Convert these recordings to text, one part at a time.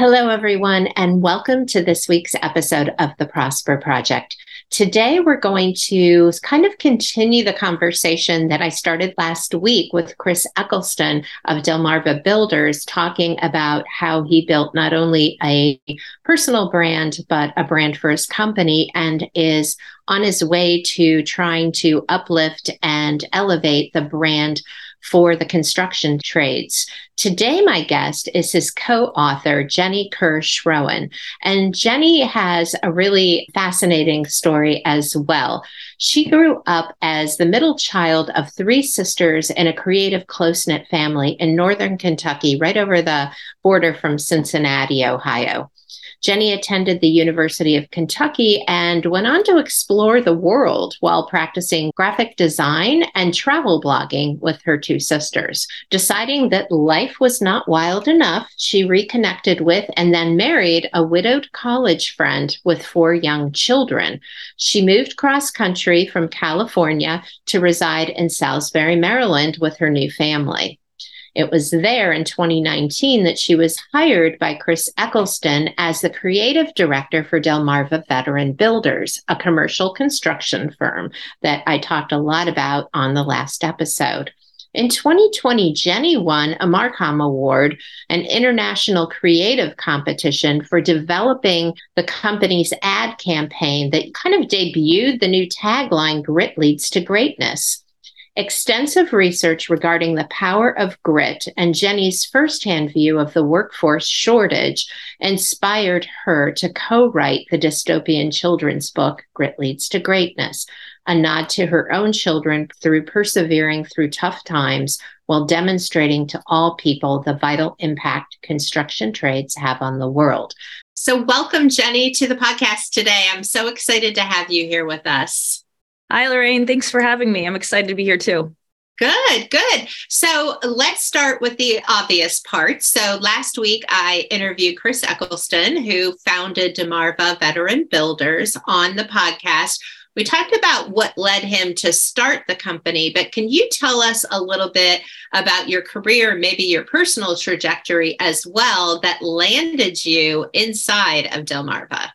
Hello, everyone, and welcome to this week's episode of the Prosper Project. Today, we're going to kind of continue the conversation that I started last week with Chris Eccleston of Delmarva Builders, talking about how he built not only a personal brand, but a brand for his company and is on his way to trying to uplift and elevate the brand for the construction trades. Today, my guest is his co author, Jenny Kerr Schroen. And Jenny has a really fascinating story as well. She grew up as the middle child of three sisters in a creative, close knit family in northern Kentucky, right over the border from Cincinnati, Ohio. Jenny attended the University of Kentucky and went on to explore the world while practicing graphic design and travel blogging with her two sisters. Deciding that life was not wild enough, she reconnected with and then married a widowed college friend with four young children. She moved cross country from California to reside in Salisbury, Maryland with her new family. It was there in 2019 that she was hired by Chris Eccleston as the creative director for Delmarva Veteran Builders, a commercial construction firm that I talked a lot about on the last episode. In 2020, Jenny won a Marcom Award, an international creative competition for developing the company's ad campaign that kind of debuted the new tagline, Grit Leads to Greatness. Extensive research regarding the power of grit and Jenny's firsthand view of the workforce shortage inspired her to co write the dystopian children's book, Grit Leads to Greatness, a nod to her own children through persevering through tough times while demonstrating to all people the vital impact construction trades have on the world. So, welcome, Jenny, to the podcast today. I'm so excited to have you here with us. Hi, Lorraine. Thanks for having me. I'm excited to be here too. Good, good. So let's start with the obvious part. So last week I interviewed Chris Eccleston, who founded Delmarva Veteran Builders, on the podcast. We talked about what led him to start the company, but can you tell us a little bit about your career, maybe your personal trajectory as well, that landed you inside of Delmarva?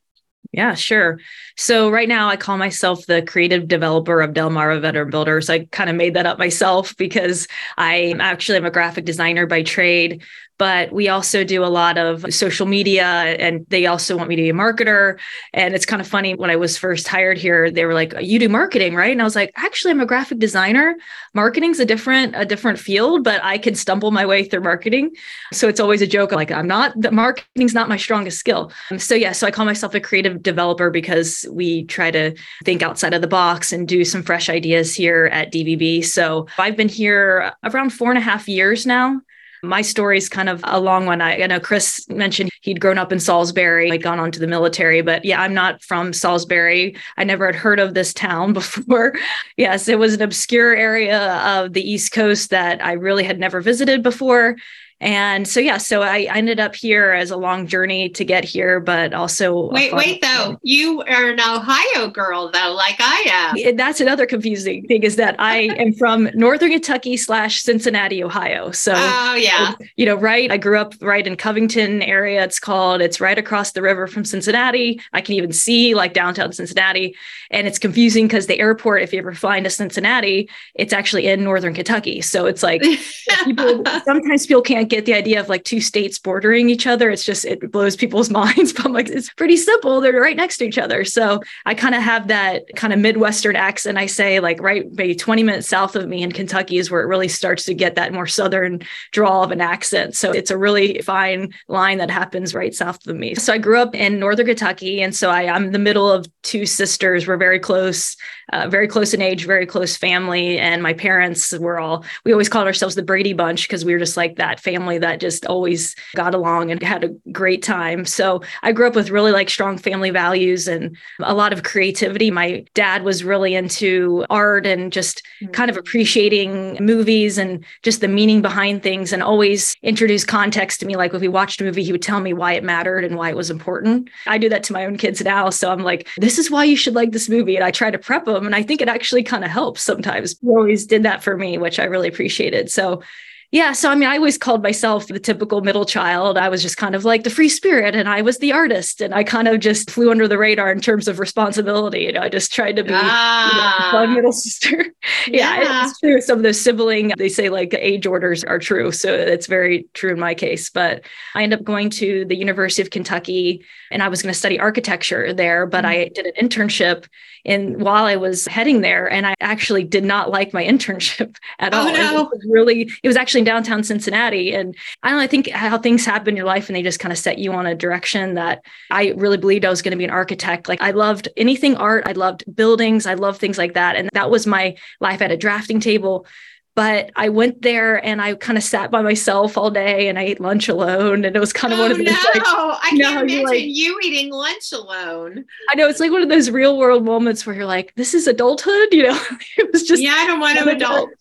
Yeah, sure. So right now I call myself the creative developer of Del Delmarva Veteran Builders. I kind of made that up myself because I actually am a graphic designer by trade but we also do a lot of social media and they also want me to be a marketer. And it's kind of funny when i was first hired here they were like you do marketing right? And i was like actually i'm a graphic designer. Marketing's a different a different field but i can stumble my way through marketing. So it's always a joke like i'm not the marketing's not my strongest skill. Um, so yeah so i call myself a creative developer because we try to think outside of the box and do some fresh ideas here at dvb so i've been here around four and a half years now my story is kind of a long one. I, I know Chris mentioned he'd grown up in Salisbury, had gone on to the military, but yeah, I'm not from Salisbury. I never had heard of this town before. yes, it was an obscure area of the East Coast that I really had never visited before. And so, yeah, so I, ended up here as a long journey to get here, but also. Wait, wait, though. You are an Ohio girl, though, like I am. And That's another confusing thing is that I am from Northern Kentucky slash Cincinnati, Ohio. So, oh, yeah. You know, right. I grew up right in Covington area. It's called, it's right across the river from Cincinnati. I can even see like downtown Cincinnati. And it's confusing because the airport, if you ever fly into Cincinnati, it's actually in Northern Kentucky. So it's like people, sometimes people can't get the idea of like two states bordering each other. It's just, it blows people's minds. But I'm like, it's pretty simple. They're right next to each other. So I kind of have that kind of Midwestern accent. I say, like, right, maybe 20 minutes south of me in Kentucky is where it really starts to get that more Southern drawl of an accent. So it's a really fine line that happens right south of me. So I grew up in Northern Kentucky. And so I, I'm the middle of two sisters. We're very close, uh, very close in age, very close family. And my parents were all, we always called ourselves the Brady Bunch because we were just like that family family that just always got along and had a great time. So I grew up with really like strong family values and a lot of creativity. My dad was really into art and just mm-hmm. kind of appreciating movies and just the meaning behind things and always introduce context to me. Like if we watched a movie, he would tell me why it mattered and why it was important. I do that to my own kids now. So I'm like, this is why you should like this movie. And I try to prep them. And I think it actually kind of helps sometimes. He always did that for me, which I really appreciated. So yeah. So, I mean, I always called myself the typical middle child. I was just kind of like the free spirit and I was the artist. And I kind of just flew under the radar in terms of responsibility. You know, I just tried to be ah. you know, middle sister. yeah, yeah, it's true. Some of those sibling, they say like age orders are true. So it's very true in my case. But I ended up going to the University of Kentucky and I was going to study architecture there, but mm-hmm. I did an internship in while I was heading there. And I actually did not like my internship at oh, all. No. It was really, it was actually downtown Cincinnati. And I don't know, I think how things happen in your life and they just kind of set you on a direction that I really believed I was going to be an architect. Like I loved anything art, I loved buildings, I loved things like that. And that was my life at a drafting table but I went there and I kind of sat by myself all day and I ate lunch alone. And it was kind of oh, one of those. No, like, I can't know, imagine like, you eating lunch alone. I know it's like one of those real world moments where you're like, this is adulthood, you know? it was just Yeah, I don't want to adult.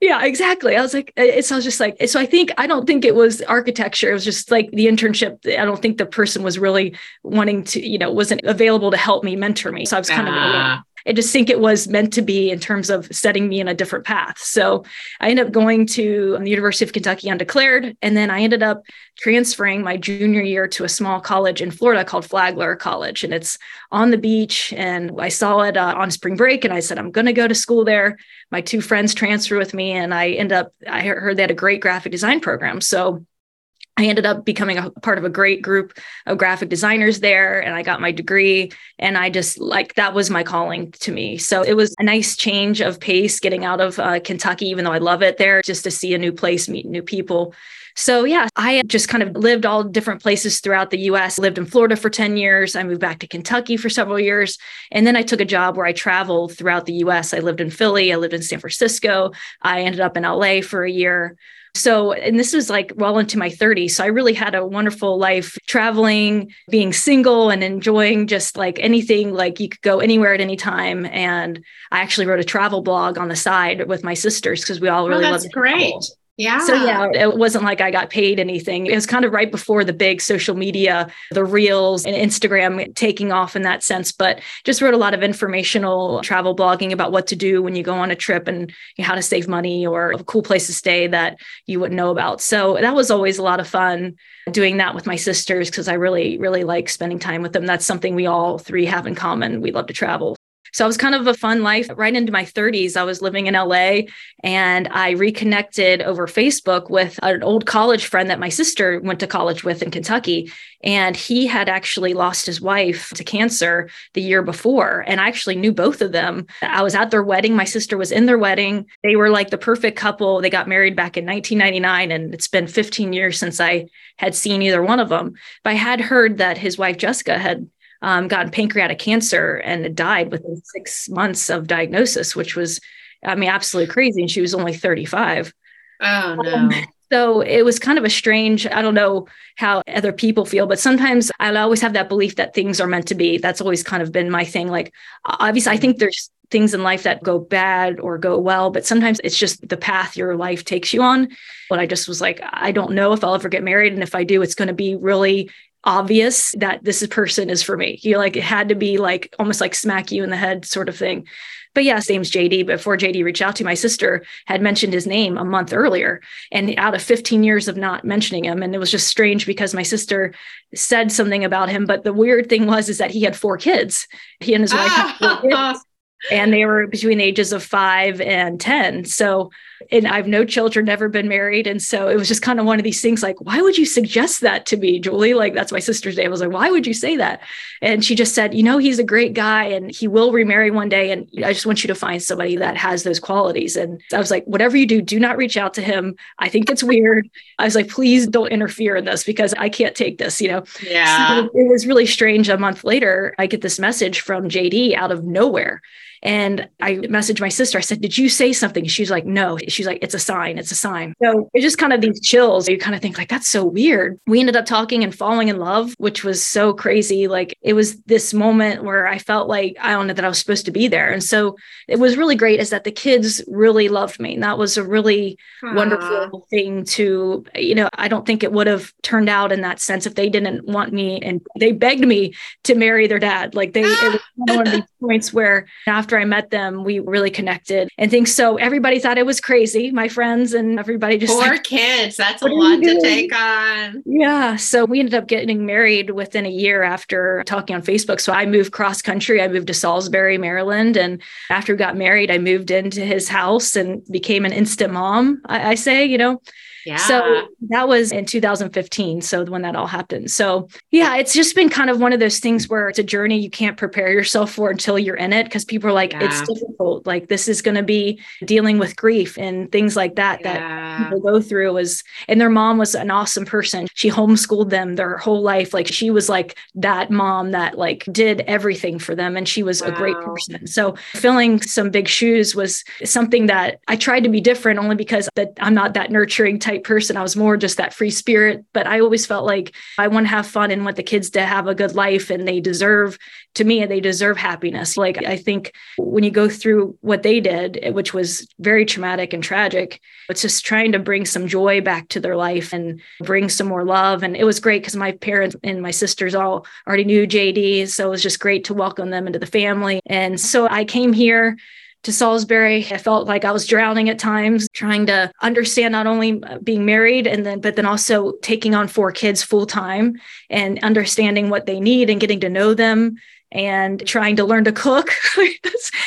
Yeah, exactly. I was like, it's I was just like, so I think I don't think it was architecture. It was just like the internship. I don't think the person was really wanting to, you know, wasn't available to help me mentor me. So I was kind of I just think it was meant to be in terms of setting me in a different path. So I ended up going to the University of Kentucky undeclared. And then I ended up transferring my junior year to a small college in Florida called Flagler College. And it's on the beach. And I saw it uh, on spring break and I said, I'm going to go to school there. My two friends transfer with me. And I end up, I heard they had a great graphic design program. So I ended up becoming a part of a great group of graphic designers there and I got my degree and I just like that was my calling to me. So it was a nice change of pace getting out of uh, Kentucky even though I love it there just to see a new place, meet new people. So yeah, I just kind of lived all different places throughout the US. Lived in Florida for 10 years. I moved back to Kentucky for several years. And then I took a job where I traveled throughout the US. I lived in Philly, I lived in San Francisco. I ended up in LA for a year. So, and this was like well into my 30s. So I really had a wonderful life traveling, being single, and enjoying just like anything, like you could go anywhere at any time. And I actually wrote a travel blog on the side with my sisters because we all oh, really oh, that's great. Travel. Yeah. So yeah, it wasn't like I got paid anything. It was kind of right before the big social media, the reels and Instagram taking off in that sense, but just wrote a lot of informational travel blogging about what to do when you go on a trip and how to save money or a cool place to stay that you wouldn't know about. So that was always a lot of fun doing that with my sisters because I really, really like spending time with them. That's something we all three have in common. We love to travel. So it was kind of a fun life. Right into my 30s, I was living in LA and I reconnected over Facebook with an old college friend that my sister went to college with in Kentucky. And he had actually lost his wife to cancer the year before. And I actually knew both of them. I was at their wedding. My sister was in their wedding. They were like the perfect couple. They got married back in 1999. And it's been 15 years since I had seen either one of them. But I had heard that his wife, Jessica, had um, got pancreatic cancer and died within six months of diagnosis, which was, I mean, absolutely crazy. And she was only 35. Oh, no. Um, so it was kind of a strange, I don't know how other people feel, but sometimes I always have that belief that things are meant to be. That's always kind of been my thing. Like, obviously, I think there's things in life that go bad or go well, but sometimes it's just the path your life takes you on. But I just was like, I don't know if I'll ever get married. And if I do, it's going to be really obvious that this person is for me. You like it had to be like almost like smack you in the head sort of thing. But yeah, his name's JD. Before JD reached out to my sister, had mentioned his name a month earlier, and out of 15 years of not mentioning him, and it was just strange because my sister said something about him. But the weird thing was is that he had four kids. He and his wife had four kids, and they were between the ages of five and 10. So and I have no children, never been married. And so it was just kind of one of these things like, why would you suggest that to me, Julie? Like, that's my sister's name. I was like, why would you say that? And she just said, you know, he's a great guy and he will remarry one day. And I just want you to find somebody that has those qualities. And I was like, whatever you do, do not reach out to him. I think it's weird. I was like, please don't interfere in this because I can't take this, you know? Yeah. So it was really strange. A month later, I get this message from JD out of nowhere And I messaged my sister. I said, Did you say something? She's like, No. She's like, It's a sign. It's a sign. So it's just kind of these chills. You kind of think, like, that's so weird. We ended up talking and falling in love, which was so crazy. Like it was this moment where I felt like, I don't know, that I was supposed to be there. And so it was really great is that the kids really loved me. And that was a really Aww. wonderful thing to, you know, I don't think it would have turned out in that sense if they didn't want me and they begged me to marry their dad. Like they, it was one of these points where after I met them, we really connected and things. So everybody thought it was crazy, my friends and everybody just poor like, kids. That's a lot to take on. Yeah. So we ended up getting married within a year after talking on Facebook. So I moved cross country. I moved to Salisbury, Maryland. And after we got married, I moved into his house and became an instant mom. I, I say, you know, yeah. So that was in 2015. So when that all happened. So yeah, it's just been kind of one of those things where it's a journey you can't prepare yourself for until you're in it because people are like, yeah. it's difficult. Like this is going to be dealing with grief and things like that yeah. that people go through is and their mom was an awesome person. She homeschooled them their whole life. Like she was like that mom that like did everything for them and she was wow. a great person. So filling some big shoes was something that I tried to be different only because that I'm not that nurturing type person. I was more just that free spirit, but I always felt like I want to have fun and want the kids to have a good life and they deserve to me and they deserve happiness. Like I think when you go through what they did, which was very traumatic and tragic, it's just trying to bring some joy back to their life and bring some more love and it was great cuz my parents and my sisters all already knew JD, so it was just great to welcome them into the family. And so I came here to Salisbury. I felt like I was drowning at times, trying to understand not only uh, being married and then, but then also taking on four kids full time and understanding what they need and getting to know them and trying to learn to cook. oh,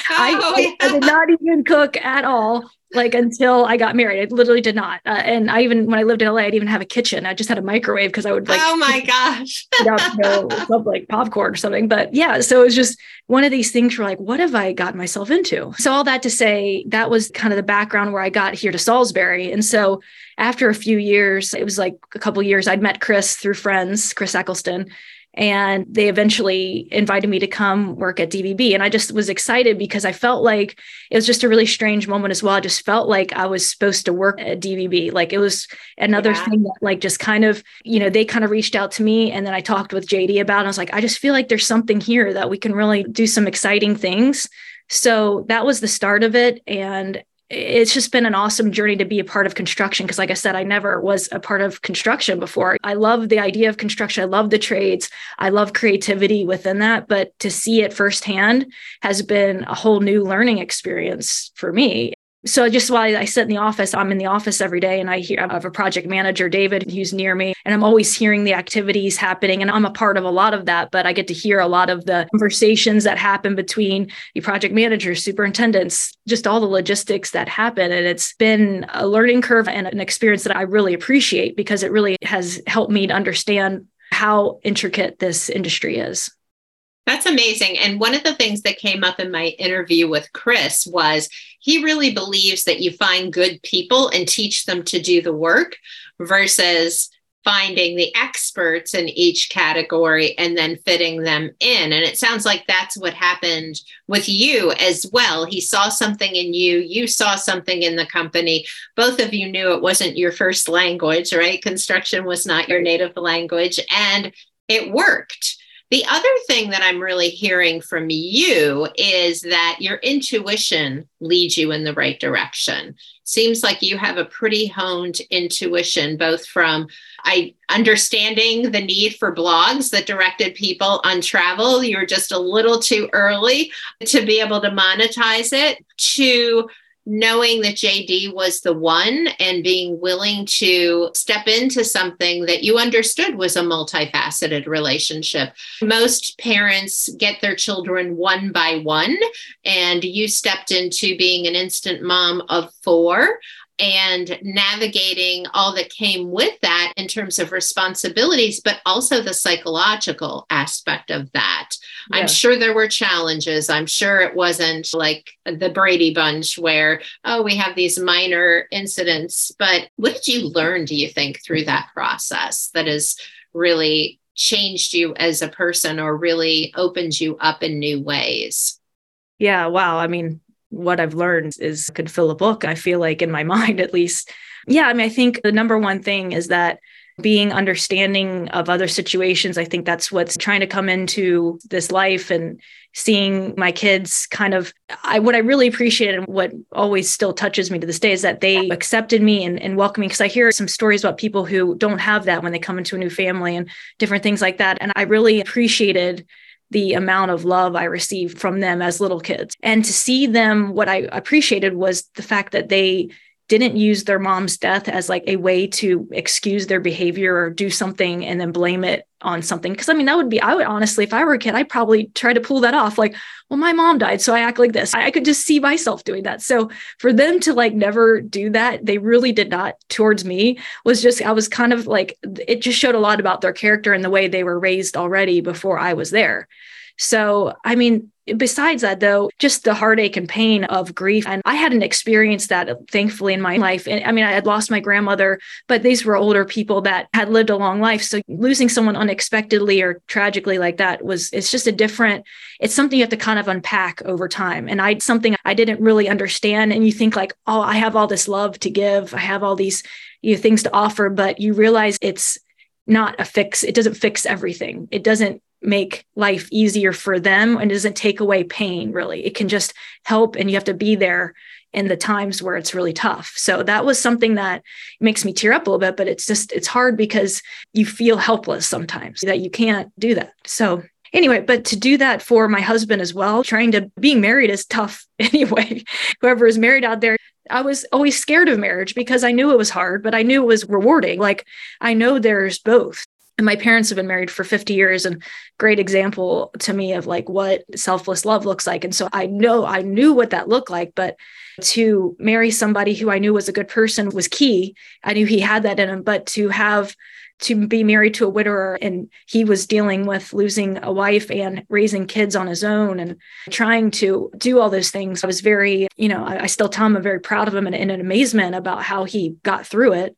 I, yeah. I, did not even cook at all like until I got married. I literally did not. Uh, and I even when I lived in LA, I didn't even have a kitchen. I just had a microwave because I would like oh my gosh, you know, like popcorn or something. But yeah, so it was just one of these things where like, what have I gotten myself into? So all that to say, that was kind of the background where I got here to Salisbury. And so after a few years, it was like a couple years, I'd met Chris through friends, Chris Eccleston, and they eventually invited me to come work at DVB. And I just was excited because I felt like it was just a really strange moment as well. I just felt like I was supposed to work at DVB. Like it was another yeah. thing that, like, just kind of, you know, they kind of reached out to me. And then I talked with JD about it. I was like, I just feel like there's something here that we can really do some exciting things. So that was the start of it. And it's just been an awesome journey to be a part of construction because like i said i never was a part of construction before. I love the idea of construction. I love the trades. I love creativity within that but to see it firsthand has been a whole new learning experience for me so just while I sit in the office, I'm in the office every day and I hear I have a project manager, David, who's near me, and I'm always hearing the activities happening. And I'm a part of a lot of that, but I get to hear a lot of the conversations that happen between the project managers, superintendents, just all the logistics that happen. And it's been a learning curve and an experience that I really appreciate because it really has helped me to understand how intricate this industry is. That's amazing. And one of the things that came up in my interview with Chris was he really believes that you find good people and teach them to do the work versus finding the experts in each category and then fitting them in. And it sounds like that's what happened with you as well. He saw something in you, you saw something in the company. Both of you knew it wasn't your first language, right? Construction was not your native language, and it worked. The other thing that I'm really hearing from you is that your intuition leads you in the right direction. Seems like you have a pretty honed intuition, both from I understanding the need for blogs that directed people on travel. You're just a little too early to be able to monetize it, to knowing that JD was the one and being willing to step into something that you understood was a multifaceted relationship. Most parents get their children one by one, and you stepped into being an instant mom of four and navigating all that came with that in terms of responsibilities, but also the psychological aspect of that. Yeah. I'm sure there were challenges. I'm sure it wasn't like the Brady Bunch where, oh, we have these minor incidents. But what did you learn, do you think, through that process that has really changed you as a person or really opened you up in new ways? Yeah, wow. I mean, what I've learned is could fill a book, I feel like in my mind at least. Yeah, I mean, I think the number one thing is that being understanding of other situations. I think that's what's trying to come into this life and seeing my kids kind of I what I really appreciated and what always still touches me to this day is that they accepted me and, and welcomed me because I hear some stories about people who don't have that when they come into a new family and different things like that. And I really appreciated the amount of love I received from them as little kids. And to see them, what I appreciated was the fact that they didn't use their mom's death as like a way to excuse their behavior or do something and then blame it on something. Cause I mean, that would be, I would honestly, if I were a kid, I'd probably try to pull that off. Like, well, my mom died, so I act like this. I, I could just see myself doing that. So for them to like never do that, they really did not towards me was just, I was kind of like, it just showed a lot about their character and the way they were raised already before I was there. So, I mean, besides that though just the heartache and pain of grief. And i hadn't experienced that thankfully in my life. And i mean i had lost my grandmother but these were older people that had lived a long life. So losing someone unexpectedly or tragically like that was it's just a different it's something you have to kind of unpack over time. And i something i didn't really understand. And you think like oh i have all this love to give. I have all these you know, things to offer. But you realize it's not a fix. It doesn't fix everything. It doesn't make life easier for them and doesn't take away pain really. It can just help and you have to be there in the times where it's really tough. So that was something that makes me tear up a little bit but it's just it's hard because you feel helpless sometimes that you can't do that. So anyway but to do that for my husband as well trying to being married is tough anyway. Whoever is married out there I was always scared of marriage because I knew it was hard, but I knew it was rewarding. Like I know there's both and my parents have been married for 50 years and great example to me of like what selfless love looks like. And so i know i knew what that looked like but to marry somebody who i knew was a good person was key. I knew he had that in him but to have to be married to a widower and he was dealing with losing a wife and raising kids on his own and trying to do all those things i was very you know i, I still tell him i'm very proud of him and in amazement about how he got through it.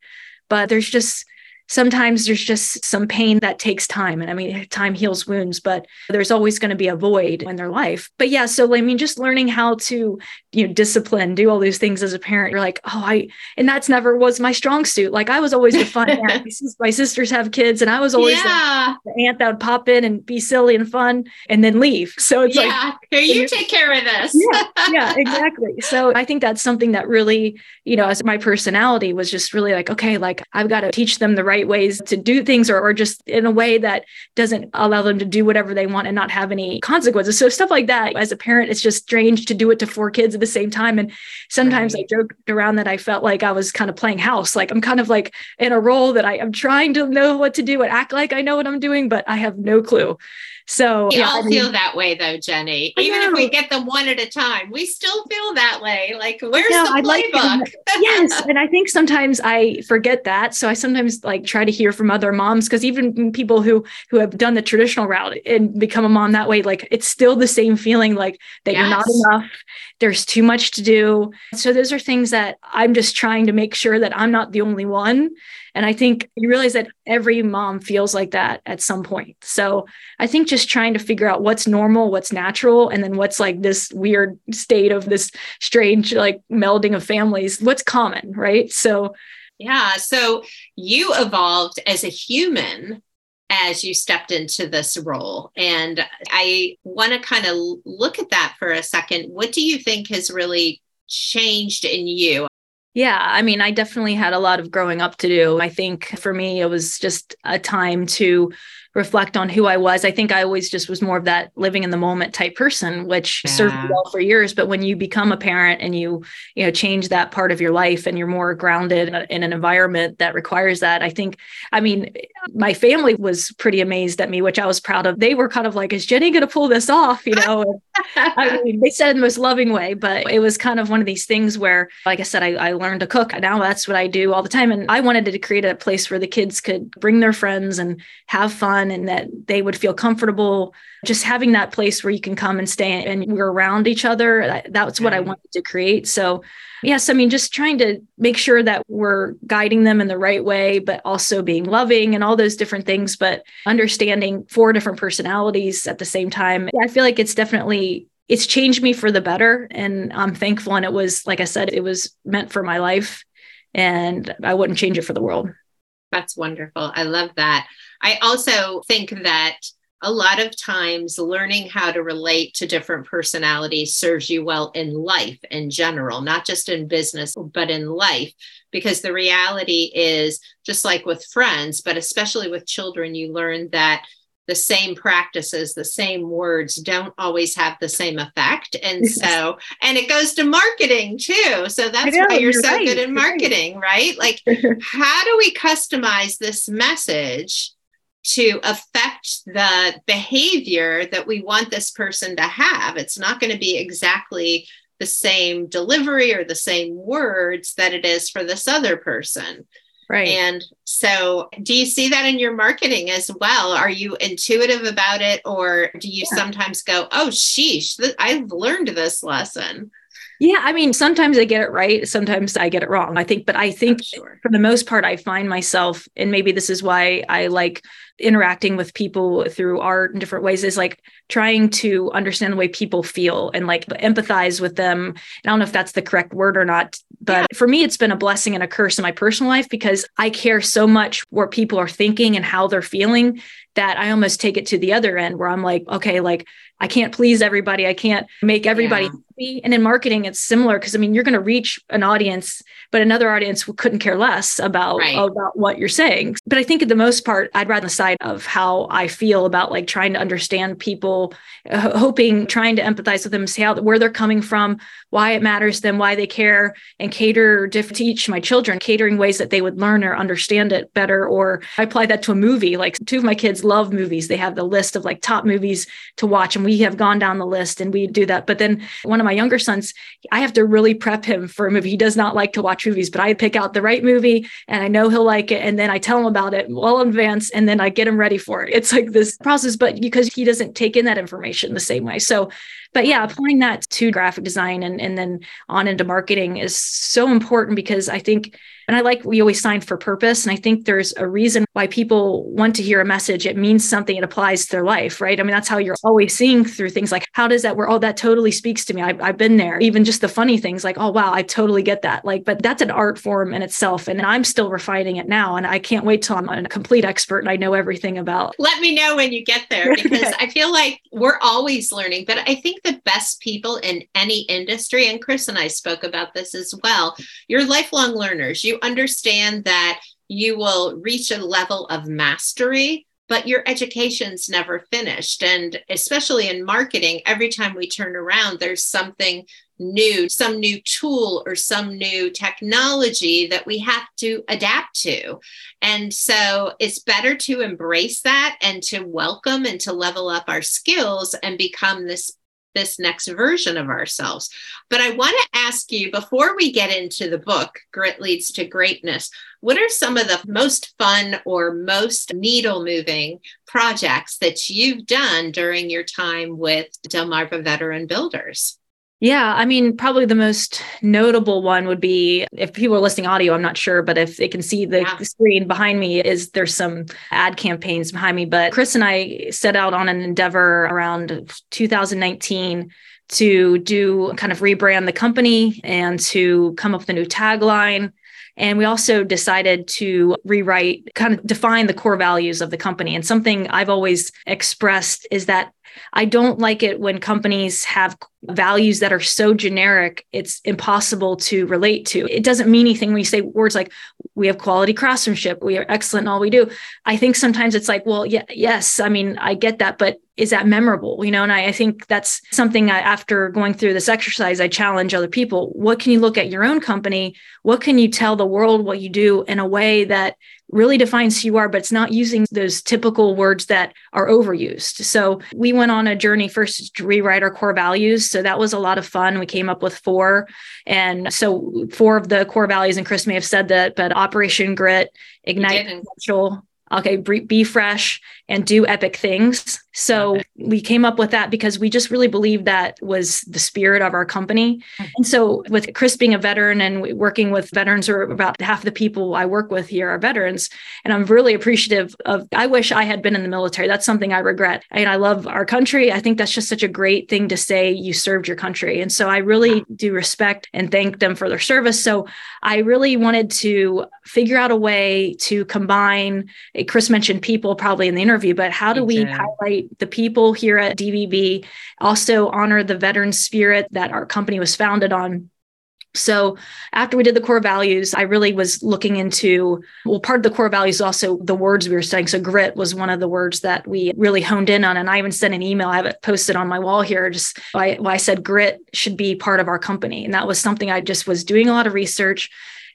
But there's just sometimes there's just some pain that takes time. And I mean, time heals wounds, but there's always going to be a void in their life. But yeah, so I mean, just learning how to, you know, discipline, do all those things as a parent, you're like, oh, I, and that's never was my strong suit. Like I was always the fun aunt. My sisters have kids, and I was always yeah. the, the, aunt that would pop in and be silly and fun and then leave. So it's yeah. like, here, you take care of this. yeah, yeah, exactly. So I think that's something that really, you know, as my personality was just really like, okay, like I've got to teach them the right right ways to do things or, or just in a way that doesn't allow them to do whatever they want and not have any consequences. So stuff like that, as a parent, it's just strange to do it to four kids at the same time. And sometimes right. I joked around that I felt like I was kind of playing house. Like I'm kind of like in a role that I am trying to know what to do and act like I know what I'm doing, but I have no clue. So we yeah, all I mean, feel that way though, Jenny. Even if we get them one at a time, we still feel that way. Like, where's the playbook? Like yes. And I think sometimes I forget that. So I sometimes like try to hear from other moms because even people who who have done the traditional route and become a mom that way, like it's still the same feeling like that yes. you're not enough. There's too much to do. So those are things that I'm just trying to make sure that I'm not the only one and I think you realize that every mom feels like that at some point. So I think just trying to figure out what's normal, what's natural, and then what's like this weird state of this strange like melding of families, what's common, right? So yeah. So you evolved as a human as you stepped into this role. And I want to kind of look at that for a second. What do you think has really changed in you? Yeah, I mean, I definitely had a lot of growing up to do. I think for me, it was just a time to reflect on who I was. I think I always just was more of that living in the moment type person, which yeah. served me well for years. But when you become a parent and you, you know, change that part of your life and you're more grounded in, a, in an environment that requires that, I think, I mean, my family was pretty amazed at me, which I was proud of. They were kind of like, is Jenny going to pull this off? You know, I mean, they said in the most loving way, but it was kind of one of these things where, like I said, I, I learned to cook. Now that's what I do all the time. And I wanted to create a place where the kids could bring their friends and have fun fun and that they would feel comfortable just having that place where you can come and stay and we're around each other that's what i mm-hmm. wanted to create so yes i mean just trying to make sure that we're guiding them in the right way but also being loving and all those different things but understanding four different personalities at the same time i feel like it's definitely it's changed me for the better. And I'm thankful. And it was, like I said, it was meant for my life. And I wouldn't change it for the world. That's wonderful. I love that. I also think that a lot of times learning how to relate to different personalities serves you well in life in general, not just in business, but in life. Because the reality is, just like with friends, but especially with children, you learn that the same practices, the same words don't always have the same effect. And so, and it goes to marketing too. So that's know, why you're, you're so right. good in marketing, right? Like, how do we customize this message to affect the behavior that we want this person to have? It's not going to be exactly the same delivery or the same words that it is for this other person. Right. And so, do you see that in your marketing as well? Are you intuitive about it, or do you yeah. sometimes go, oh, sheesh, th- I've learned this lesson? Yeah, I mean, sometimes I get it right, sometimes I get it wrong. I think, but I think sure. for the most part, I find myself, and maybe this is why I like interacting with people through art in different ways is like trying to understand the way people feel and like empathize with them. And I don't know if that's the correct word or not, but yeah. for me, it's been a blessing and a curse in my personal life because I care so much what people are thinking and how they're feeling that I almost take it to the other end where I'm like, okay, like I can't please everybody. I can't make everybody yeah. happy. And in marketing, it's similar because I mean, you're going to reach an audience, but another audience couldn't care less about, right. about what you're saying. But I think at the most part, I'd rather the side of how I feel about like trying to understand people, uh, hoping, trying to empathize with them, see how where they're coming from, why it matters to them, why they care, and cater to teach my children, catering ways that they would learn or understand it better. Or I apply that to a movie. Like two of my kids love movies. They have the list of like top movies to watch, and we have gone down the list and we do that. But then one of my younger sons, I have to really prep him for a movie. He does not like to watch movies, but I pick out the right movie and I know he'll like it. And then I tell him about it well in advance and then I get him ready for it. It's like this process, but because he doesn't take in that information the same way. So but yeah applying that to graphic design and, and then on into marketing is so important because i think and I like we always sign for purpose. And I think there's a reason why people want to hear a message. It means something, it applies to their life, right? I mean, that's how you're always seeing through things like, how does that work? Oh, that totally speaks to me. I've, I've been there. Even just the funny things like, oh, wow, I totally get that. Like, but that's an art form in itself. And I'm still refining it now. And I can't wait till I'm a complete expert and I know everything about. Let me know when you get there because I feel like we're always learning. But I think the best people in any industry, and Chris and I spoke about this as well, you're lifelong learners. You understand that you will reach a level of mastery but your education's never finished and especially in marketing every time we turn around there's something new some new tool or some new technology that we have to adapt to and so it's better to embrace that and to welcome and to level up our skills and become this this next version of ourselves. But I want to ask you before we get into the book, Grit Leads to Greatness, what are some of the most fun or most needle moving projects that you've done during your time with Delmarva Veteran Builders? Yeah, I mean, probably the most notable one would be if people are listening audio, I'm not sure, but if they can see the yeah. screen behind me, is there's some ad campaigns behind me. But Chris and I set out on an endeavor around 2019 to do kind of rebrand the company and to come up with a new tagline. And we also decided to rewrite, kind of define the core values of the company. And something I've always expressed is that I don't like it when companies have values that are so generic, it's impossible to relate to. It doesn't mean anything when you say words like, we have quality craftsmanship, we are excellent in all we do. I think sometimes it's like, well, yeah, yes, I mean, I get that, but is that memorable? You know, and I, I think that's something I, after going through this exercise, I challenge other people. What can you look at your own company? What can you tell the world what you do in a way that really defines who you are, but it's not using those typical words that are overused. So we went on a journey first to rewrite our core values. So that was a lot of fun. We came up with four. And so four of the core values, and Chris may have said that, but Operation Grit, Ignite Potential, okay, be fresh and do epic things. So okay. we came up with that because we just really believed that was the spirit of our company. Mm-hmm. And so with Chris being a veteran and working with veterans or about half the people I work with here are veterans. And I'm really appreciative of I wish I had been in the military. That's something I regret. And I love our country. I think that's just such a great thing to say you served your country. And so I really do respect and thank them for their service. So I really wanted to figure out a way to combine Chris mentioned people probably in the interview, but how do we highlight the people here at DVB, also honor the veteran spirit that our company was founded on? So after we did the core values, I really was looking into well, part of the core values also the words we were studying. So grit was one of the words that we really honed in on. And I even sent an email, I have it posted on my wall here, just why, why I said grit should be part of our company. And that was something I just was doing a lot of research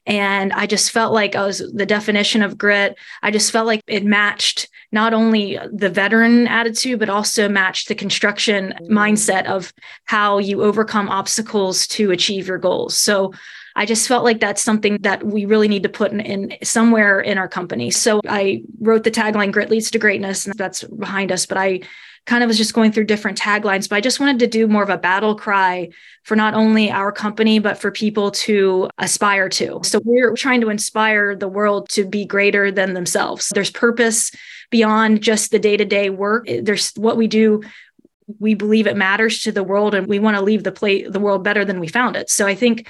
and I just felt like I was the definition of grit. I just felt like it matched not only the veteran attitude, but also match the construction mindset of how you overcome obstacles to achieve your goals. So I just felt like that's something that we really need to put in, in, somewhere in our company. So I wrote the tagline "Grit leads to greatness," and that's behind us. But I kind of was just going through different taglines, but I just wanted to do more of a battle cry for not only our company, but for people to aspire to. So we're trying to inspire the world to be greater than themselves. There's purpose beyond just the day to day work. There's what we do. We believe it matters to the world and we want to leave the plate the world better than we found it. So I think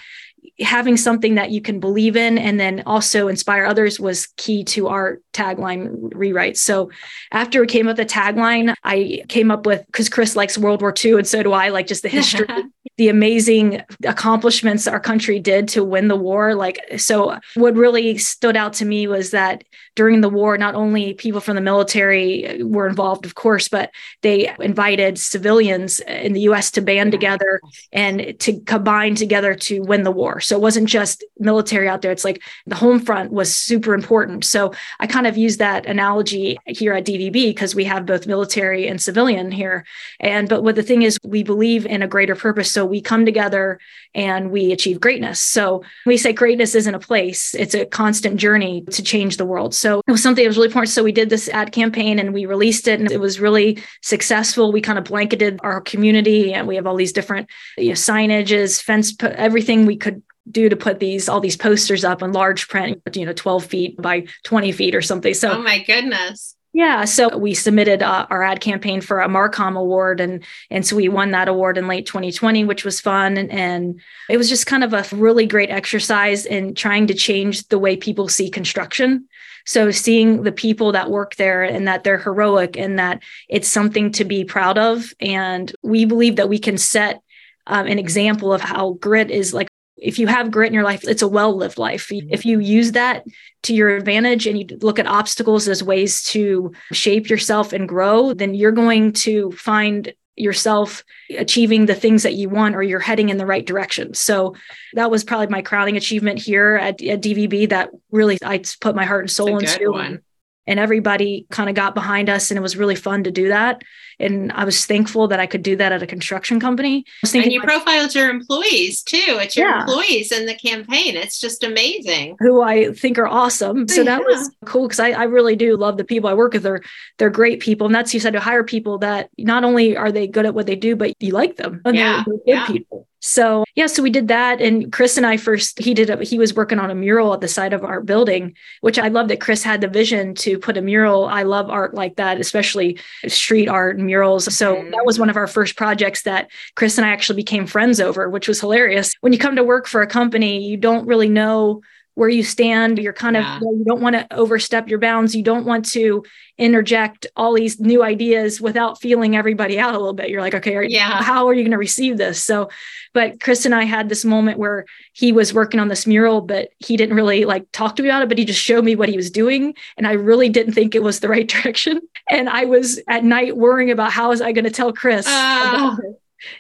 having something that you can believe in and then also inspire others was key to our tagline rewrite. So after we came up with the tagline, I came up with because Chris likes World War II and so do I, like just the history, the amazing accomplishments our country did to win the war. Like so what really stood out to me was that during the war, not only people from the military were involved, of course, but they invited civilians in the US to band together and to combine together to win the war. So it wasn't just military out there. It's like the home front was super important. So I kind of use that analogy here at DVB because we have both military and civilian here. And but what the thing is, we believe in a greater purpose. So we come together and we achieve greatness. So we say greatness isn't a place, it's a constant journey to change the world. So it was something that was really important. So we did this ad campaign and we released it and it was really successful. We kind of blanketed our community and we have all these different you know, signages, fence, everything we could do to put these all these posters up in large print, you know, 12 feet by 20 feet or something. So, oh my goodness. Yeah, so we submitted uh, our ad campaign for a Marcom award, and and so we won that award in late 2020, which was fun, and, and it was just kind of a really great exercise in trying to change the way people see construction. So seeing the people that work there and that they're heroic and that it's something to be proud of, and we believe that we can set um, an example of how grit is like if you have grit in your life, it's a well lived life. Mm-hmm. If you use that to your advantage and you look at obstacles as ways to shape yourself and grow, then you're going to find yourself achieving the things that you want or you're heading in the right direction. So that was probably my crowning achievement here at, at DVB that really I put my heart and soul into. One. And everybody kind of got behind us and it was really fun to do that and I was thankful that I could do that at a construction company. and you like, profiled your employees too. It's your yeah. employees in the campaign. It's just amazing. Who I think are awesome. So yeah. that was cool because I, I really do love the people I work with. They're they're great people, and that's you said to hire people that not only are they good at what they do, but you like them. And yeah. they're, they're good people. So yeah, so we did that. And Chris and I first, he did, a, he was working on a mural at the side of our building, which I love that Chris had the vision to put a mural. I love art like that, especially street art and murals. So mm-hmm. that was one of our first projects that Chris and I actually became friends over, which was hilarious. When you come to work for a company, you don't really know where you stand. You're kind of, you, know, you don't want to overstep your bounds. You don't want to interject all these new ideas without feeling everybody out a little bit. You're like, okay, are, yeah. how are you going to receive this? So, but Chris and I had this moment where he was working on this mural, but he didn't really like talk to me about it, but he just showed me what he was doing. And I really didn't think it was the right direction. And I was at night worrying about how is I going to tell Chris uh,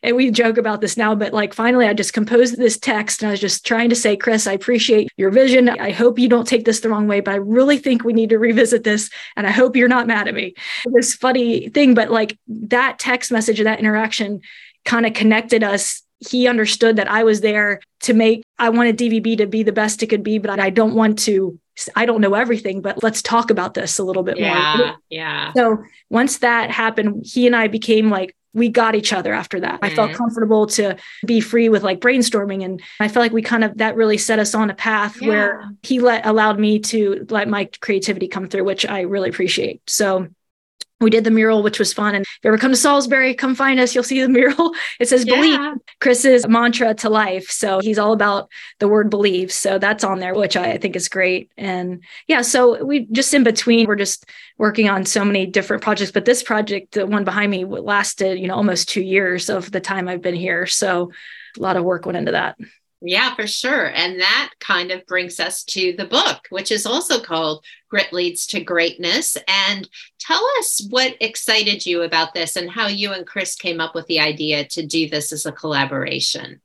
and we joke about this now, but like finally I just composed this text and I was just trying to say, Chris, I appreciate your vision. I hope you don't take this the wrong way, but I really think we need to revisit this. And I hope you're not mad at me. This funny thing, but like that text message, that interaction kind of connected us. He understood that I was there to make, I wanted DVB to be the best it could be, but I don't want to I don't know everything, but let's talk about this a little bit yeah, more. Yeah. So once that happened, he and I became like, we got each other after that. I felt mm-hmm. comfortable to be free with like brainstorming. And I felt like we kind of, that really set us on a path yeah. where he let, allowed me to let my creativity come through, which I really appreciate. So we did the mural, which was fun. And if you ever come to Salisbury, come find us. You'll see the mural. It says yeah. believe Chris's mantra to life. So he's all about the word believe. So that's on there, which I think is great. And yeah, so we just in between, we're just working on so many different projects. But this project, the one behind me, lasted, you know, almost two years of the time I've been here. So a lot of work went into that. Yeah, for sure. And that kind of brings us to the book, which is also called Grit Leads to Greatness. And tell us what excited you about this and how you and Chris came up with the idea to do this as a collaboration.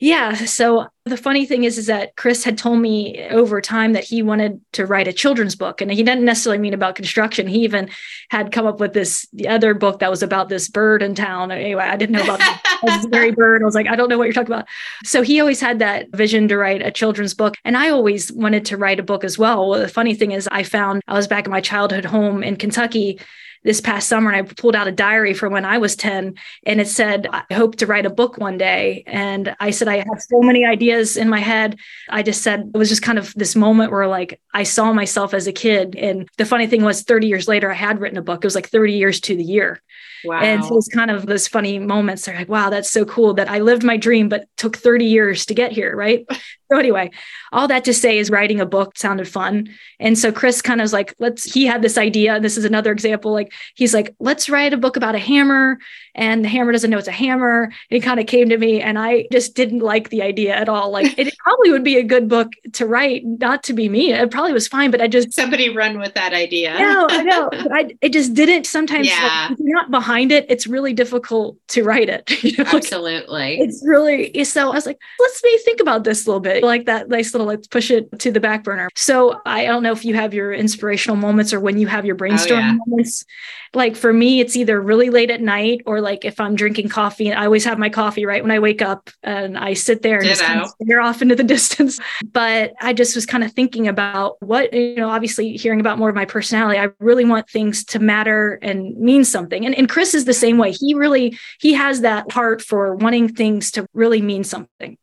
Yeah. So the funny thing is, is that Chris had told me over time that he wanted to write a children's book, and he didn't necessarily mean about construction. He even had come up with this the other book that was about this bird in town. Anyway, I didn't know about this very bird. I was like, I don't know what you're talking about. So he always had that vision to write a children's book, and I always wanted to write a book as well. Well, the funny thing is, I found I was back in my childhood home in Kentucky this past summer and I pulled out a diary from when I was 10 and it said, I hope to write a book one day. And I said, I have so many ideas in my head. I just said, it was just kind of this moment where like I saw myself as a kid. And the funny thing was, 30 years later, I had written a book. It was like 30 years to the year. Wow. And so it's kind of those funny moments. They're like, wow, that's so cool that I lived my dream, but took 30 years to get here. Right. so anyway, all that to say is writing a book sounded fun. And so Chris kind of was like, let's, he had this idea. This is another example. Like he's like, let's write a book about a hammer. And the hammer doesn't know it's a hammer. And he kind of came to me and I just didn't like the idea at all. Like it probably would be a good book to write, not to be me. It probably was fine, but I just somebody run with that idea. no, I know. I, it just didn't sometimes yeah. like, if you're not behind it, it's really difficult to write it. You know? Absolutely. Like, it's really so I was like, let's me think about this a little bit. Like that nice little let's push it to the back burner. So I don't know if you have your inspirational moments or when you have your brainstorming oh, yeah. moments. Like for me, it's either really late at night or like if I'm drinking coffee, I always have my coffee right when I wake up and I sit there and Ditto. just kind of stare off into the distance. But I just was kind of thinking about what, you know, obviously hearing about more of my personality, I really want things to matter and mean something. And, and Chris is the same way. He really, he has that heart for wanting things to really mean something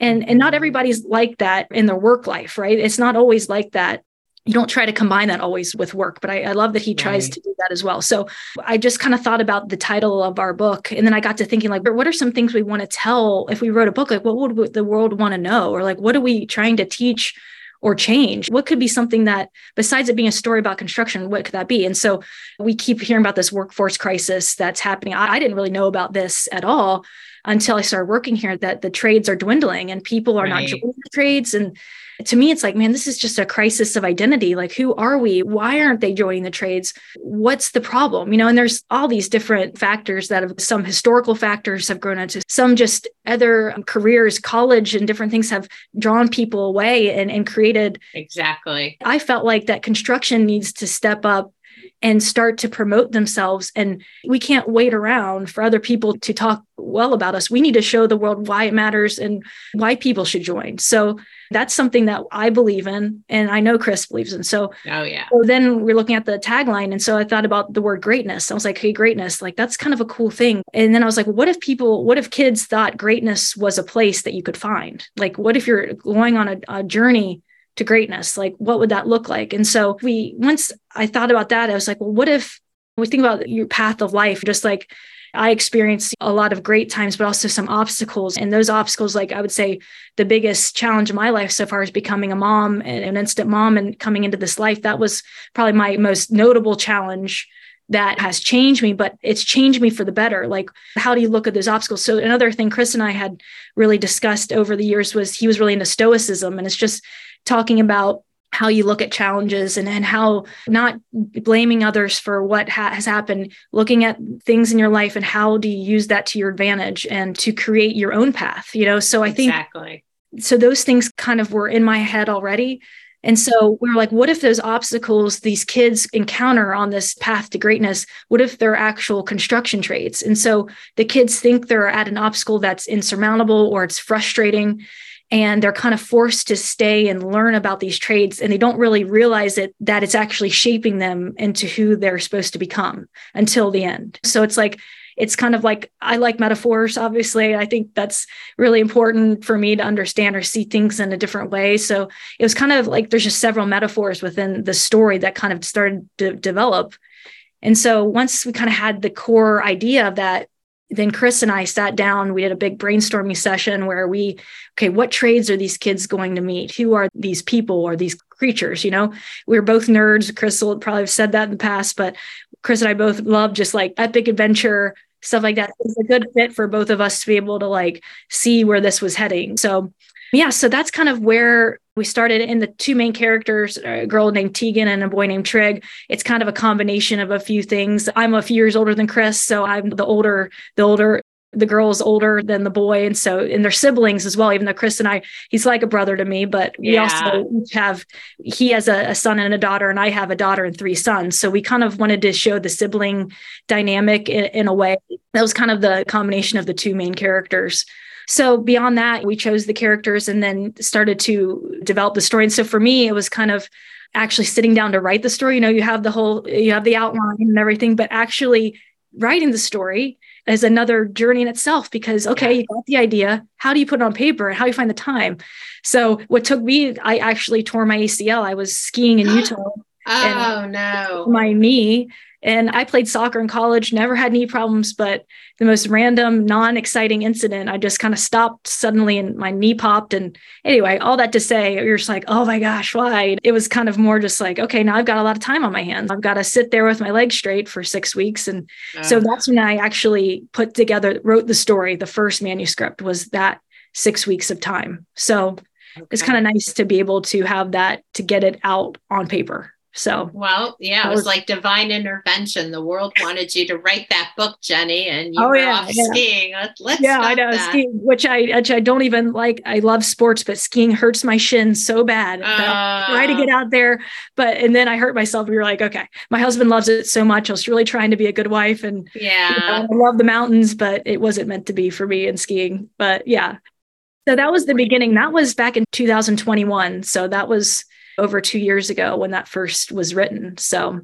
and and not mm-hmm. everybody's like that in their work life right it's not always like that you don't try to combine that always with work but i, I love that he tries right. to do that as well so i just kind of thought about the title of our book and then i got to thinking like what are some things we want to tell if we wrote a book like what would the world want to know or like what are we trying to teach or change what could be something that besides it being a story about construction what could that be and so we keep hearing about this workforce crisis that's happening i, I didn't really know about this at all until I started working here that the trades are dwindling and people are right. not joining the trades. And to me, it's like, man, this is just a crisis of identity. Like, who are we? Why aren't they joining the trades? What's the problem? You know, and there's all these different factors that have some historical factors have grown into some just other careers, college and different things have drawn people away and, and created. Exactly. I felt like that construction needs to step up and start to promote themselves. And we can't wait around for other people to talk well about us. We need to show the world why it matters and why people should join. So that's something that I believe in. And I know Chris believes in. So, oh, yeah. So then we're looking at the tagline. And so I thought about the word greatness. I was like, hey, greatness, like that's kind of a cool thing. And then I was like, what if people, what if kids thought greatness was a place that you could find? Like, what if you're going on a, a journey? To greatness like what would that look like and so we once i thought about that i was like well what if we think about your path of life just like I experienced a lot of great times, but also some obstacles. And those obstacles, like I would say, the biggest challenge in my life so far is becoming a mom and an instant mom and coming into this life. That was probably my most notable challenge that has changed me, but it's changed me for the better. Like, how do you look at those obstacles? So, another thing Chris and I had really discussed over the years was he was really into stoicism. And it's just talking about how you look at challenges and, and how not blaming others for what ha- has happened, looking at things in your life and how do you use that to your advantage and to create your own path, you know? So I think exactly. So those things kind of were in my head already. And so we are like, what if those obstacles these kids encounter on this path to greatness, what if they're actual construction trades? And so the kids think they're at an obstacle that's insurmountable or it's frustrating and they're kind of forced to stay and learn about these trades and they don't really realize it that it's actually shaping them into who they're supposed to become until the end so it's like it's kind of like I like metaphors, obviously. I think that's really important for me to understand or see things in a different way. So it was kind of like there's just several metaphors within the story that kind of started to develop. And so once we kind of had the core idea of that, then Chris and I sat down. We did a big brainstorming session where we, okay, what trades are these kids going to meet? Who are these people or these creatures? You know, we were both nerds. Chris will probably have said that in the past, but Chris and I both love just like epic adventure stuff like that. It's a good fit for both of us to be able to like see where this was heading. So yeah, so that's kind of where we started in the two main characters, a girl named Tegan and a boy named Trig. It's kind of a combination of a few things. I'm a few years older than Chris, so I'm the older, the older the girl's older than the boy and so and they're siblings as well even though chris and i he's like a brother to me but we yeah. also have he has a, a, son and a daughter and i have a daughter and three sons so we kind of wanted to show the sibling dynamic in, in a way that was kind of the combination of the two main characters so beyond that we chose the characters and then started to develop the story. And so for me it was kind of actually sitting down to write the story. You know you have the whole you have the outline and everything but actually writing the story is another journey in itself because okay you got the idea. How do you put it on paper and how do you find the time? So what took me i actually tore my acl i was skiing in utah oh no. my knee and I played soccer in college, never had knee problems, but the most random, non exciting incident, I just kind of stopped suddenly and my knee popped. And anyway, all that to say, you're just like, oh my gosh, why? It was kind of more just like, okay, now I've got a lot of time on my hands. I've got to sit there with my legs straight for six weeks. And so that's when I actually put together, wrote the story. The first manuscript was that six weeks of time. So okay. it's kind of nice to be able to have that to get it out on paper. So, well, yeah, it was, was, like divine intervention. The world wanted you to write that book, Jenny, and you oh, were yeah, off yeah. skiing. Let's yeah, I know that. skiing, which I which I don't even like. I love sports, but skiing hurts my shins so bad. Uh, try to get out there, but and then I hurt myself. We were like, okay, my husband loves it so much. I was really trying to be a good wife, and yeah, you know, I love the mountains, but it wasn't meant to be for me in skiing. But yeah, so that was the beginning. That was back in 2021. So that was over two years ago when that first was written. So,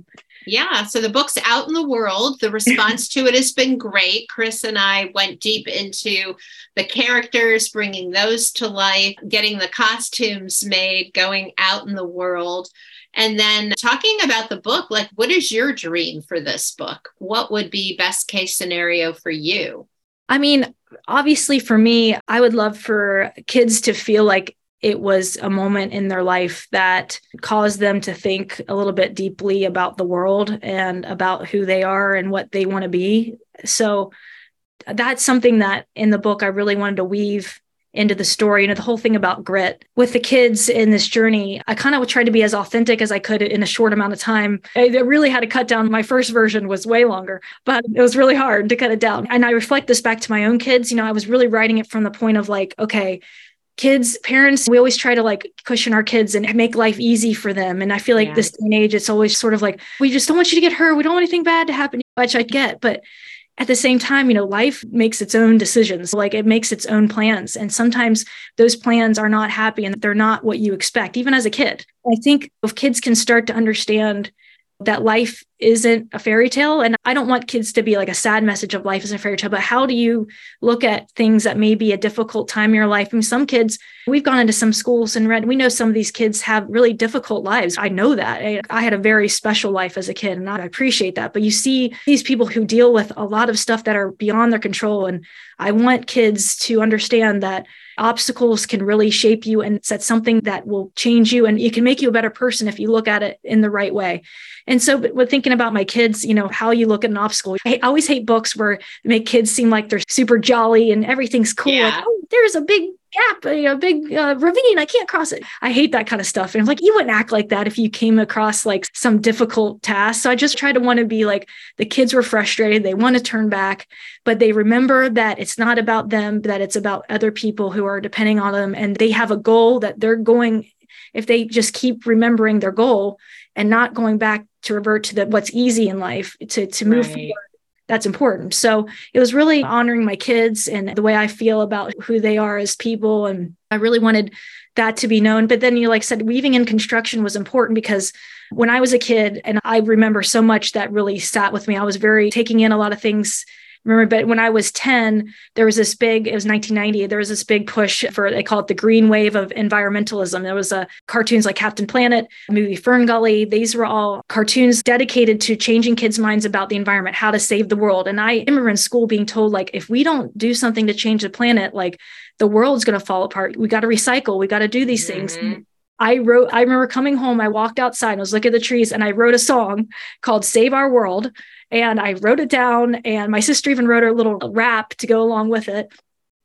yeah, so the book's out in the world. The response to it has been great. Chris and I went deep into the characters, bringing those to life, getting the costumes made, going out in the world. And then talking about the book, like, what is your dream for this book? What would be best case scenario for you? I mean, obviously, for me, I would love for kids to feel like it was a moment in their life that caused them to think a little bit deeply about the world and about who they are and what they want to be. So that's something that in the book I really wanted to weave into the story. You know, the whole thing about grit with the kids in this journey, I kind of tried to be as authentic as I could in a short amount of time. I really had to cut down. My first version was way longer, but it was really hard to cut it down. And I reflect this back to my own kids. You know, I was really writing it from the point of like, okay, kids parents we always try to like cushion our kids and make life easy for them. And i feel like yeah. this day and age it's always sort of like we just don't want you to get hurt. We don't want anything bad to happen which i get. But at the same time you know life makes its own decisions. Like it makes its own plans. And sometimes those plans are not happy and they're not what you expect even as a kid. I think if kids can start to understand that life isn't a fairy tale. And I don't want kids to be like a sad message of life isn't a fairy tale, but how do you look at things that may be a difficult time in your life? I mean, some kids, we've gone into some schools and read, we know some of these kids have really difficult lives. I know that. I, I had a very special life as a kid and I appreciate that. But you see these people who deal with a lot of stuff that are beyond their control. And I want kids to understand that obstacles can really shape you and set something that will change you and it can make you a better person if you look at it in the right way. And so with thinking about my kids, you know, how you look at an obstacle. I always hate books where make kids seem like they're super jolly and everything's cool. Yeah. Like, oh, there's a big gap, a big uh, ravine. I can't cross it. I hate that kind of stuff. And I'm like, you wouldn't act like that if you came across like some difficult task. So I just try to want to be like the kids were frustrated. They want to turn back, but they remember that it's not about them, that it's about other people who are depending on them. And they have a goal that they're going, if they just keep remembering their goal and not going back to revert to the what's easy in life, to, to move right. forward that's important. So it was really honoring my kids and the way I feel about who they are as people. And I really wanted that to be known. But then you like said, weaving in construction was important because when I was a kid, and I remember so much that really sat with me, I was very taking in a lot of things remember, but when I was 10, there was this big, it was 1990, there was this big push for, they call it the green wave of environmentalism. There was a cartoons like Captain Planet, movie Fern Gully. These were all cartoons dedicated to changing kids' minds about the environment, how to save the world. And I remember in school being told, like, if we don't do something to change the planet, like the world's going to fall apart. We got to recycle. We got to do these mm-hmm. things. I wrote, I remember coming home, I walked outside, I was looking at the trees, and I wrote a song called Save Our World. And I wrote it down, and my sister even wrote a little oh. rap to go along with it.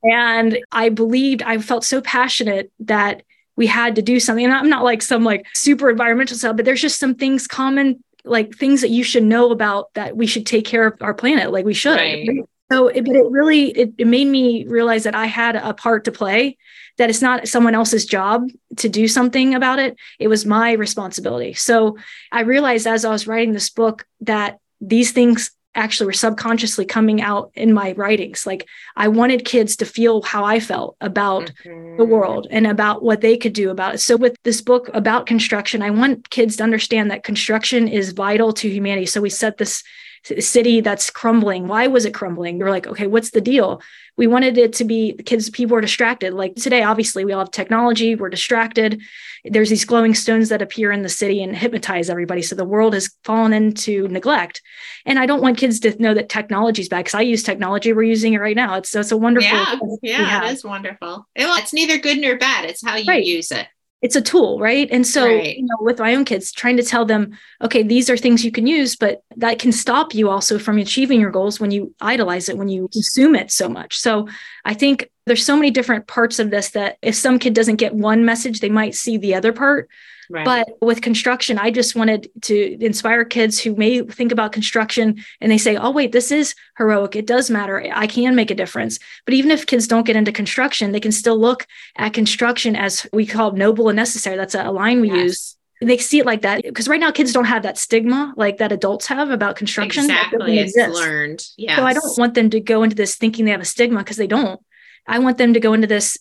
And I believed, I felt so passionate that we had to do something. And I'm not like some like super environmental stuff, but there's just some things common, like things that you should know about that we should take care of our planet, like we should. Right. So, it, but it really it, it made me realize that I had a part to play. That it's not someone else's job to do something about it. It was my responsibility. So I realized as I was writing this book that these things actually were subconsciously coming out in my writings. Like I wanted kids to feel how I felt about mm-hmm. the world and about what they could do about it. So with this book about construction, I want kids to understand that construction is vital to humanity. So we set this city that's crumbling. Why was it crumbling? We're like, okay, what's the deal? We wanted it to be kids, people are distracted. Like today, obviously, we all have technology, we're distracted. There's these glowing stones that appear in the city and hypnotize everybody. So the world has fallen into neglect. And I don't want kids to know that technology is bad because I use technology. We're using it right now. It's, it's a wonderful. Yeah, yeah, it is wonderful. Well, it's neither good nor bad. It's how you right. use it it's a tool, right? And so, right. you know, with my own kids, trying to tell them, okay, these are things you can use, but that can stop you also from achieving your goals when you idolize it, when you consume it so much. So I think there's so many different parts of this that if some kid doesn't get one message, they might see the other part. Right. But with construction, I just wanted to inspire kids who may think about construction and they say, oh, wait, this is heroic. It does matter. I can make a difference. But even if kids don't get into construction, they can still look at construction as we call noble and necessary. That's a line we yes. use they see it like that because right now kids don't have that stigma like that adults have about construction. Exactly, it's learned. Yeah. So I don't want them to go into this thinking they have a stigma because they don't. I want them to go into this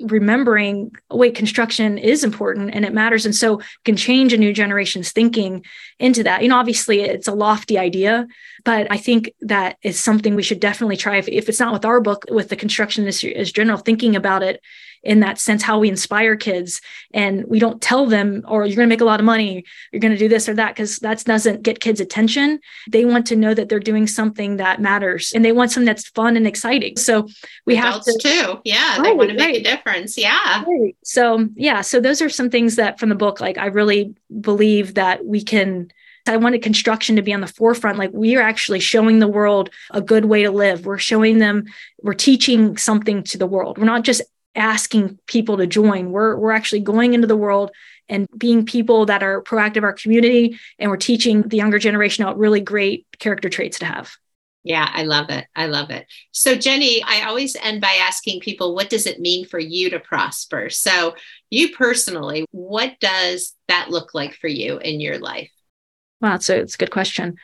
remembering wait construction is important and it matters and so can change a new generation's thinking into that. You know obviously it's a lofty idea but i think that is something we should definitely try. If, if it's not with our book with the construction industry as general thinking about it in that sense how we inspire kids and we don't tell them or oh, you're going to make a lot of money you're going to do this or that because that doesn't get kids attention they want to know that they're doing something that matters and they want something that's fun and exciting so we Adults have to too yeah right, they want to make right. a difference yeah right. so yeah so those are some things that from the book like i really believe that we can I wanted construction to be on the forefront. Like we are actually showing the world a good way to live. We're showing them, we're teaching something to the world. We're not just asking people to join. We're we're actually going into the world and being people that are proactive our community and we're teaching the younger generation out really great character traits to have. Yeah, I love it. I love it. So Jenny, I always end by asking people what does it mean for you to prosper? So, you personally, what does that look like for you in your life? Wow, so it's a good question.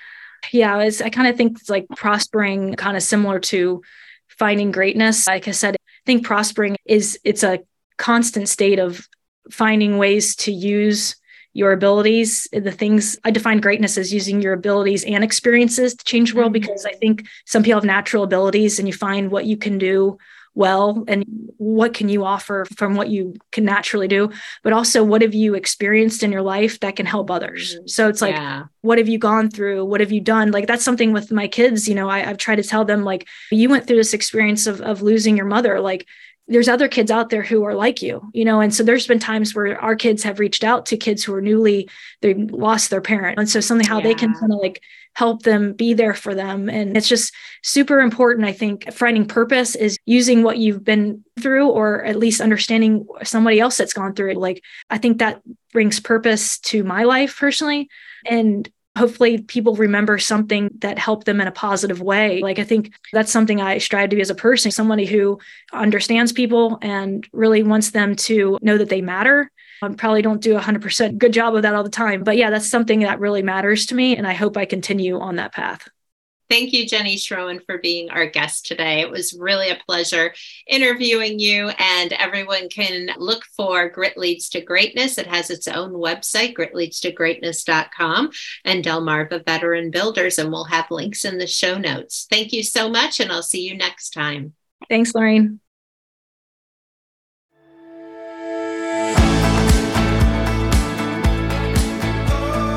Yeah, I kind of think it's like prospering kind of similar to finding greatness. Like I said, think prospering is it's a constant state of finding ways to use your abilities the things i define greatness as using your abilities and experiences to change the world mm-hmm. because i think some people have natural abilities and you find what you can do well and what can you offer from what you can naturally do? But also what have you experienced in your life that can help others? Mm-hmm. so it's like yeah. what have you gone through? What have you done? Like that's something with my kids you know I, have tried to tell them like you went through this experience of, of losing your mother. Like there's other kids out there who are like you you know and so there's been times where our kids have reached out to kids who are newly they lost their parent. And so something how yeah. they can kind of like help them be there for them. And it's just super important i think finding purpose is using what you've been through or at least understanding somebody else that's gone through it. Like i think that brings purpose to my life personally. And hopefully people remember something that helped them in a positive way. Like I think that's something I strive to be as a person, somebody who understands people and really wants them to know that they matter. I probably don't do a 100% good job of that all the time, but yeah, that's something that really matters to me and I hope I continue on that path. Thank you, Jenny Schroen, for being our guest today. It was really a pleasure interviewing you, and everyone can look for Grit Leads to Greatness. It has its own website, gritleadstogreatness.com, and Delmarva Veteran Builders, and we'll have links in the show notes. Thank you so much, and I'll see you next time. Thanks, Lorraine.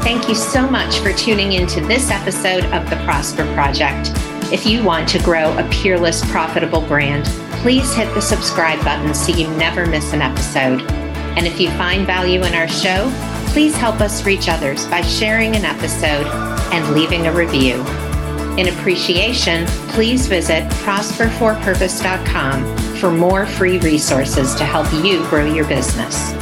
Thank you so much for tuning into this episode of the Prosper Project. If you want to grow a peerless, profitable brand, please hit the subscribe button so you never miss an episode. And if you find value in our show, please help us reach others by sharing an episode and leaving a review. In appreciation, please visit prosperforpurpose.com for more free resources to help you grow your business.